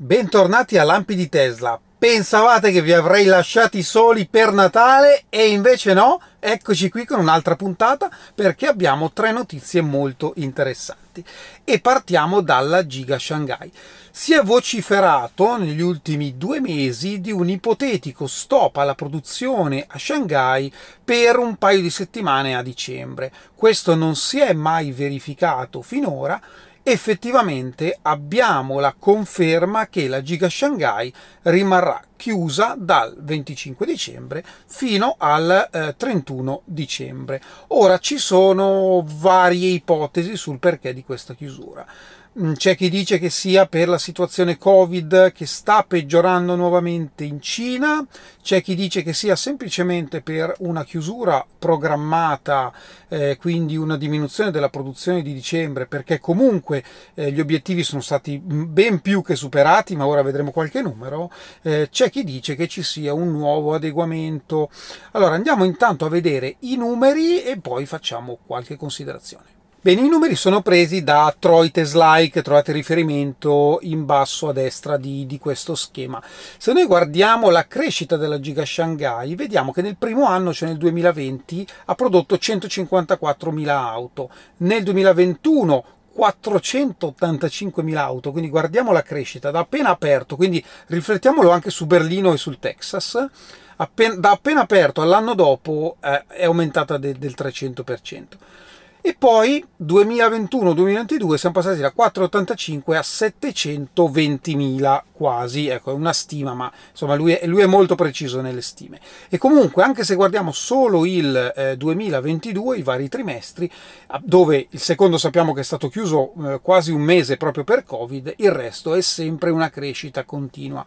Bentornati a Lampi di Tesla. Pensavate che vi avrei lasciati soli per Natale e invece no? Eccoci qui con un'altra puntata perché abbiamo tre notizie molto interessanti. E partiamo dalla Giga Shanghai. Si è vociferato negli ultimi due mesi di un ipotetico stop alla produzione a Shanghai per un paio di settimane a dicembre. Questo non si è mai verificato finora effettivamente abbiamo la conferma che la Giga Shanghai rimarrà chiusa dal 25 dicembre fino al eh, 31 dicembre. Ora ci sono varie ipotesi sul perché di questa chiusura. Mm, c'è chi dice che sia per la situazione Covid che sta peggiorando nuovamente in Cina, c'è chi dice che sia semplicemente per una chiusura programmata, eh, quindi una diminuzione della produzione di dicembre, perché comunque eh, gli obiettivi sono stati ben più che superati, ma ora vedremo qualche numero. Eh, c'è chi dice che ci sia un nuovo adeguamento. Allora andiamo intanto a vedere i numeri e poi facciamo qualche considerazione. Bene, i numeri sono presi da Troites Like, trovate riferimento in basso a destra di, di, questo schema. Se noi guardiamo la crescita della Giga Shanghai, vediamo che nel primo anno, cioè nel 2020, ha prodotto 154.000 auto, nel 2021 485.000 auto, quindi guardiamo la crescita da appena aperto, quindi riflettiamolo anche su Berlino e sul Texas, appena, da appena aperto all'anno dopo eh, è aumentata de, del 300%. E poi 2021-2022 siamo passati da 485 a 720.000 quasi, ecco, è una stima, ma insomma lui è, lui è, molto preciso nelle stime. E comunque, anche se guardiamo solo il eh, 2022, i vari trimestri, dove il secondo sappiamo che è stato chiuso eh, quasi un mese proprio per Covid, il resto è sempre una crescita continua.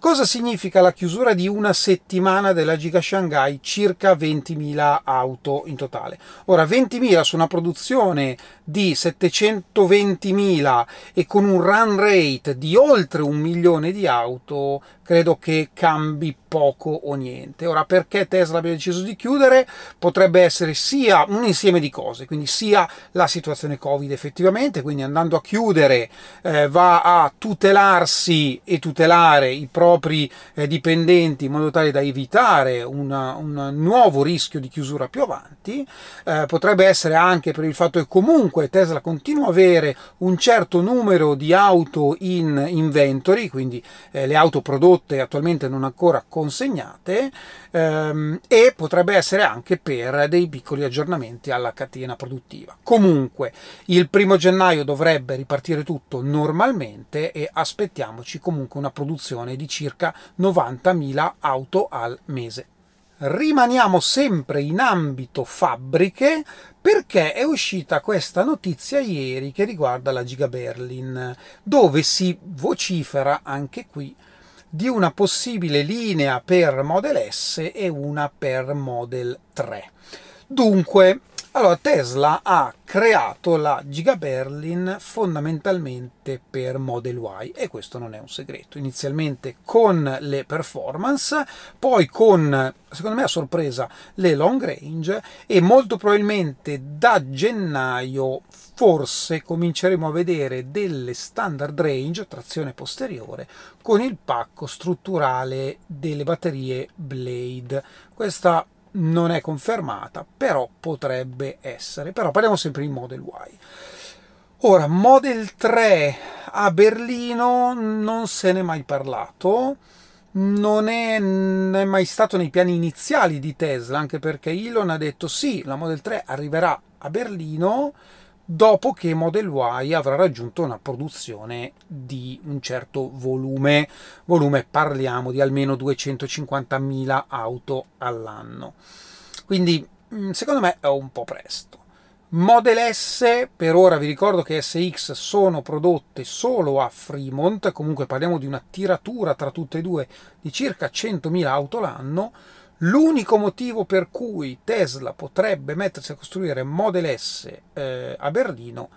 Cosa significa la chiusura di una settimana della Giga Shanghai? Circa 20.000 auto in totale. Ora, 20.000 su una produzione di 720.000 e con un run rate di oltre un milione di auto, credo che cambi poco o niente. Ora, perché Tesla abbia deciso di chiudere? Potrebbe essere sia un insieme di cose, quindi sia la situazione Covid effettivamente, quindi andando a chiudere eh, va a tutelarsi e tutelare i propri eh, dipendenti in modo tale da evitare una, un nuovo rischio di chiusura più avanti. Eh, potrebbe essere anche per il fatto che comunque Tesla continua a avere un certo numero di auto in inventory, quindi eh, le auto prodotte attualmente non ancora consegnate ehm, e potrebbe essere anche per dei piccoli aggiornamenti alla catena produttiva. Comunque il primo gennaio dovrebbe ripartire tutto normalmente e aspettiamoci comunque una produzione di circa 90.000 auto al mese rimaniamo sempre in ambito fabbriche perché è uscita questa notizia ieri che riguarda la Giga Berlin, dove si vocifera anche qui di una possibile linea per Model S e una per Model 3. Dunque, allora, Tesla ha creato la Giga Berlin fondamentalmente per Model Y e questo non è un segreto. Inizialmente con le performance, poi con, secondo me a sorpresa, le long range e molto probabilmente da gennaio forse cominceremo a vedere delle standard range, trazione posteriore, con il pacco strutturale delle batterie Blade. Questa non è confermata, però potrebbe essere. Però parliamo sempre di Model Y. Ora, Model 3 a Berlino non se n'è mai parlato, non è, è, mai stato nei piani iniziali di Tesla, anche perché Elon ha detto sì, la Model 3 arriverà a Berlino, dopo che Model Y avrà raggiunto una produzione di un certo volume, volume parliamo di almeno 250.000 auto all'anno. Quindi mm, secondo me è un po' presto. Model S, per ora vi ricordo che SX sono prodotte solo a Fremont, comunque parliamo di una tiratura tra tutte e due di circa 100.000 auto l'anno L'unico motivo per cui Tesla potrebbe mettersi a costruire Model S eh, a Berlino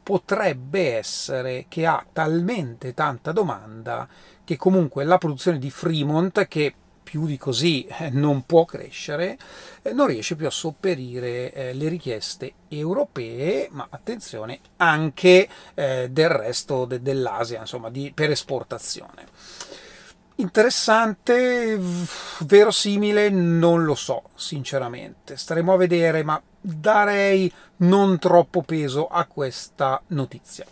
potrebbe essere che ha talmente tanta domanda che comunque la produzione di Fremont, che più di così eh, non può crescere, eh, non riesce più a sopperire eh, le richieste europee, ma attenzione anche del resto de- dell'Asia, insomma, di, per esportazione. Interessante, verosimile, non lo so, sinceramente. Staremo a vedere, ma darei non troppo peso a questa notizia.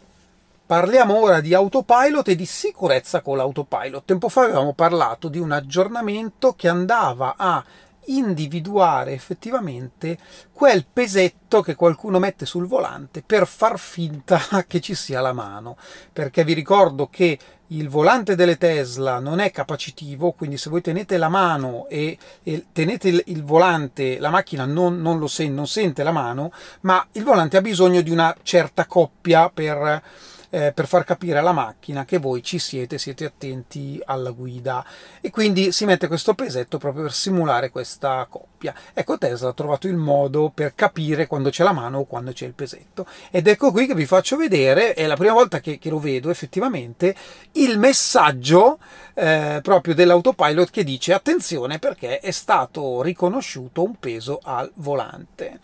Parliamo ora di autopilot e di sicurezza con l'autopilot. Tempo fa avevamo parlato di un aggiornamento che andava a individuare effettivamente quel pesetto che qualcuno mette sul volante per far finta che ci sia la mano. Perché vi ricordo che il volante delle Tesla non è capacitivo, quindi se voi tenete la mano e, e tenete il, il, volante, la macchina non, non lo sente, non sente la mano, ma il volante ha bisogno di una certa coppia per eh, per far capire alla macchina che voi ci siete, siete attenti alla guida e quindi si mette questo pesetto proprio per simulare questa coppia. Ecco Tesla ha trovato il modo per capire quando c'è la mano o quando c'è il pesetto. Ed ecco qui che vi faccio vedere, è la prima volta che, che lo vedo effettivamente, il messaggio eh, proprio dell'autopilot che dice attenzione perché è stato riconosciuto un peso al volante.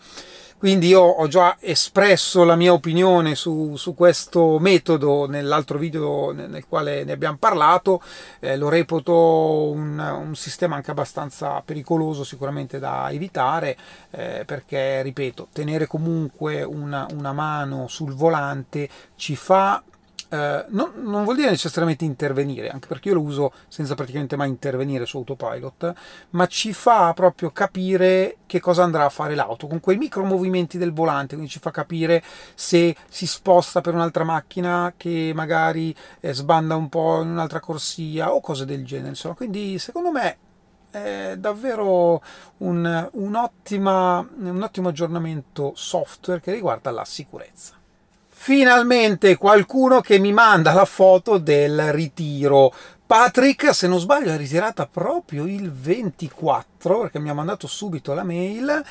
Quindi io ho già espresso la mia opinione su, su questo metodo nell'altro video nel quale ne abbiamo parlato, eh, lo reputo un, un, sistema anche abbastanza pericoloso sicuramente da evitare eh, perché, ripeto, tenere comunque una, una mano sul volante ci fa eh, non, non, vuol dire necessariamente intervenire, anche perché io lo uso senza praticamente mai intervenire su autopilot, ma ci fa proprio capire che cosa andrà a fare l'auto con quei micro movimenti del volante, quindi ci fa capire se si sposta per un'altra macchina che magari eh, sbanda un po' in un'altra corsia o cose del genere. Insomma, quindi secondo me è davvero un, un, ottima, un ottimo aggiornamento software che riguarda la sicurezza finalmente qualcuno che mi manda la foto del ritiro. Patrick, se non sbaglio, è ritirata proprio il 24 perché mi ha mandato subito la mail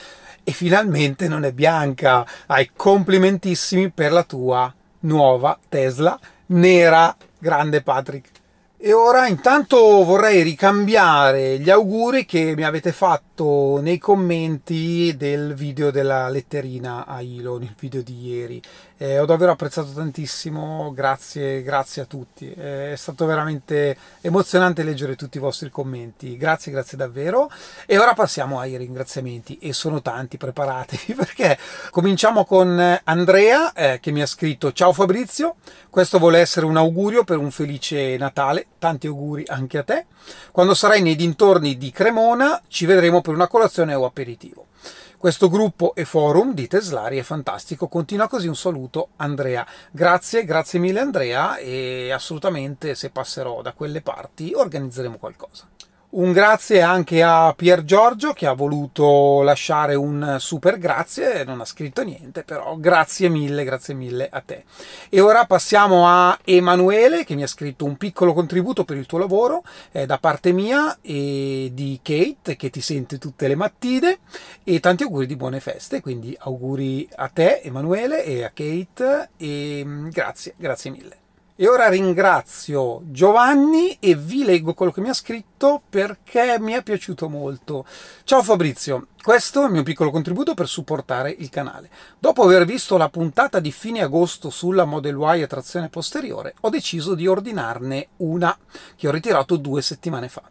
e finalmente non è bianca. Hai complimentissimi per la tua nuova Tesla nera. Grande Patrick. E ora intanto vorrei ricambiare gli auguri che mi avete fatto nei commenti del video della letterina a Ilo, nel video di ieri. Eh, ho davvero apprezzato tantissimo, grazie, grazie a tutti. Eh, è stato veramente emozionante leggere tutti i vostri commenti. Grazie, grazie davvero. E ora passiamo ai ringraziamenti e sono tanti, preparatevi perché cominciamo con Andrea eh, che mi ha scritto Ciao Fabrizio, questo vuole essere un augurio per un felice Natale, tanti auguri anche a te. Quando sarai nei dintorni di Cremona ci vedremo per una colazione o aperitivo. Questo gruppo e forum di Teslari è fantastico. Continua così un saluto Andrea. Grazie, grazie mille Andrea e assolutamente se passerò da quelle parti organizzeremo qualcosa. Un grazie anche a Pier Giorgio che ha voluto lasciare un super grazie, non ha scritto niente, però grazie mille, grazie mille a te. E ora passiamo a Emanuele che mi ha scritto un piccolo contributo per il tuo lavoro eh, da parte mia e di Kate che ti sente tutte le mattine e tanti auguri di buone feste, quindi auguri a te Emanuele e a Kate e mm, grazie, grazie mille. E ora ringrazio Giovanni e vi leggo quello che mi ha scritto perché mi è piaciuto molto. Ciao Fabrizio, questo è il mio piccolo contributo per supportare il canale. Dopo aver visto la puntata di fine agosto sulla Model Y a trazione posteriore, ho deciso di ordinarne una che ho ritirato due settimane fa.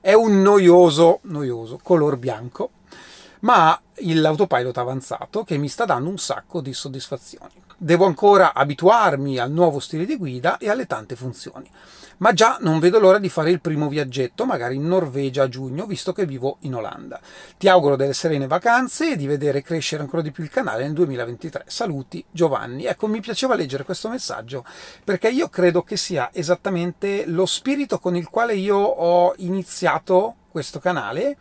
È un noioso, noioso color bianco, ma l'autopilot avanzato che mi sta dando un sacco di soddisfazioni. Devo ancora abituarmi al nuovo stile di guida e alle tante funzioni. Ma già non vedo l'ora di fare il primo viaggetto, magari in Norvegia a giugno, visto che vivo in Olanda. Ti auguro delle serene vacanze e di vedere crescere ancora di più il canale nel 2023. Saluti Giovanni. Ecco, mi piaceva leggere questo messaggio perché io credo che sia esattamente lo spirito con il quale io ho iniziato questo canale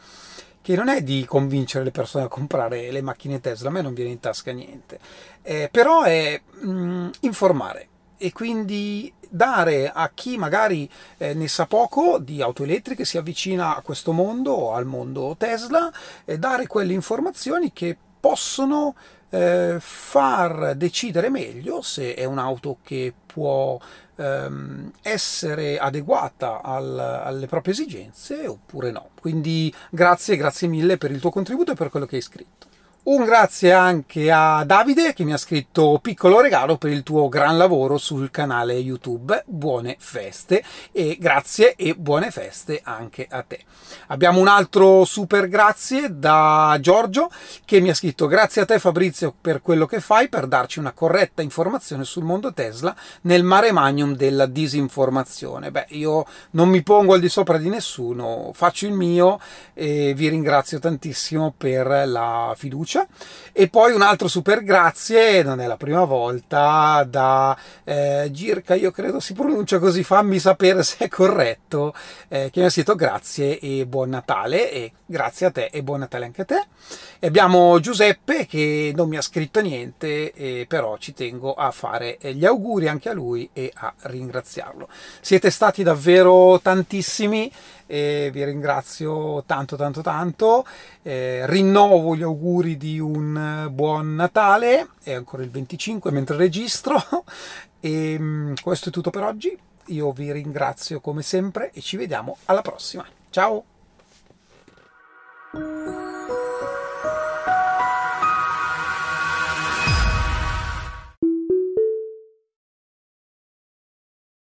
che non è di convincere le persone a comprare le macchine Tesla, a me non viene in tasca niente, eh, però è mh, mm, informare e quindi dare a chi magari eh, ne sa poco di auto elettriche, si avvicina a questo mondo, al mondo Tesla, e dare quelle informazioni che possono eh, far decidere meglio se è un'auto che può essere adeguata al, alle proprie esigenze oppure no. Quindi grazie, grazie mille per il tuo contributo e per quello che hai scritto. Un grazie anche a Davide che mi ha scritto piccolo regalo per il tuo gran lavoro sul canale YouTube. Buone feste e grazie e buone feste anche a te. Abbiamo un altro super grazie da Giorgio che mi ha scritto grazie a te Fabrizio per quello che fai per darci una corretta informazione sul mondo Tesla nel mare magnum della disinformazione. Beh, io non mi pongo al di sopra di nessuno, faccio il mio e vi ringrazio tantissimo per la fiducia fiducia. E poi un altro super grazie, non è la prima volta, da eh, Girka, io credo si pronuncia così, fammi sapere se è corretto, eh, che mi ha scritto grazie e buon Natale, e grazie a te e buon Natale anche a te. E abbiamo Giuseppe che non mi ha scritto niente, eh, però ci tengo a fare gli auguri anche a lui e a ringraziarlo. Siete stati davvero tantissimi e vi ringrazio tanto tanto tanto. Eh, rinnovo gli auguri di un buon Natale. È ancora il 25 mentre registro. E mm, questo è tutto per oggi. Io vi ringrazio come sempre e ci vediamo alla prossima. Ciao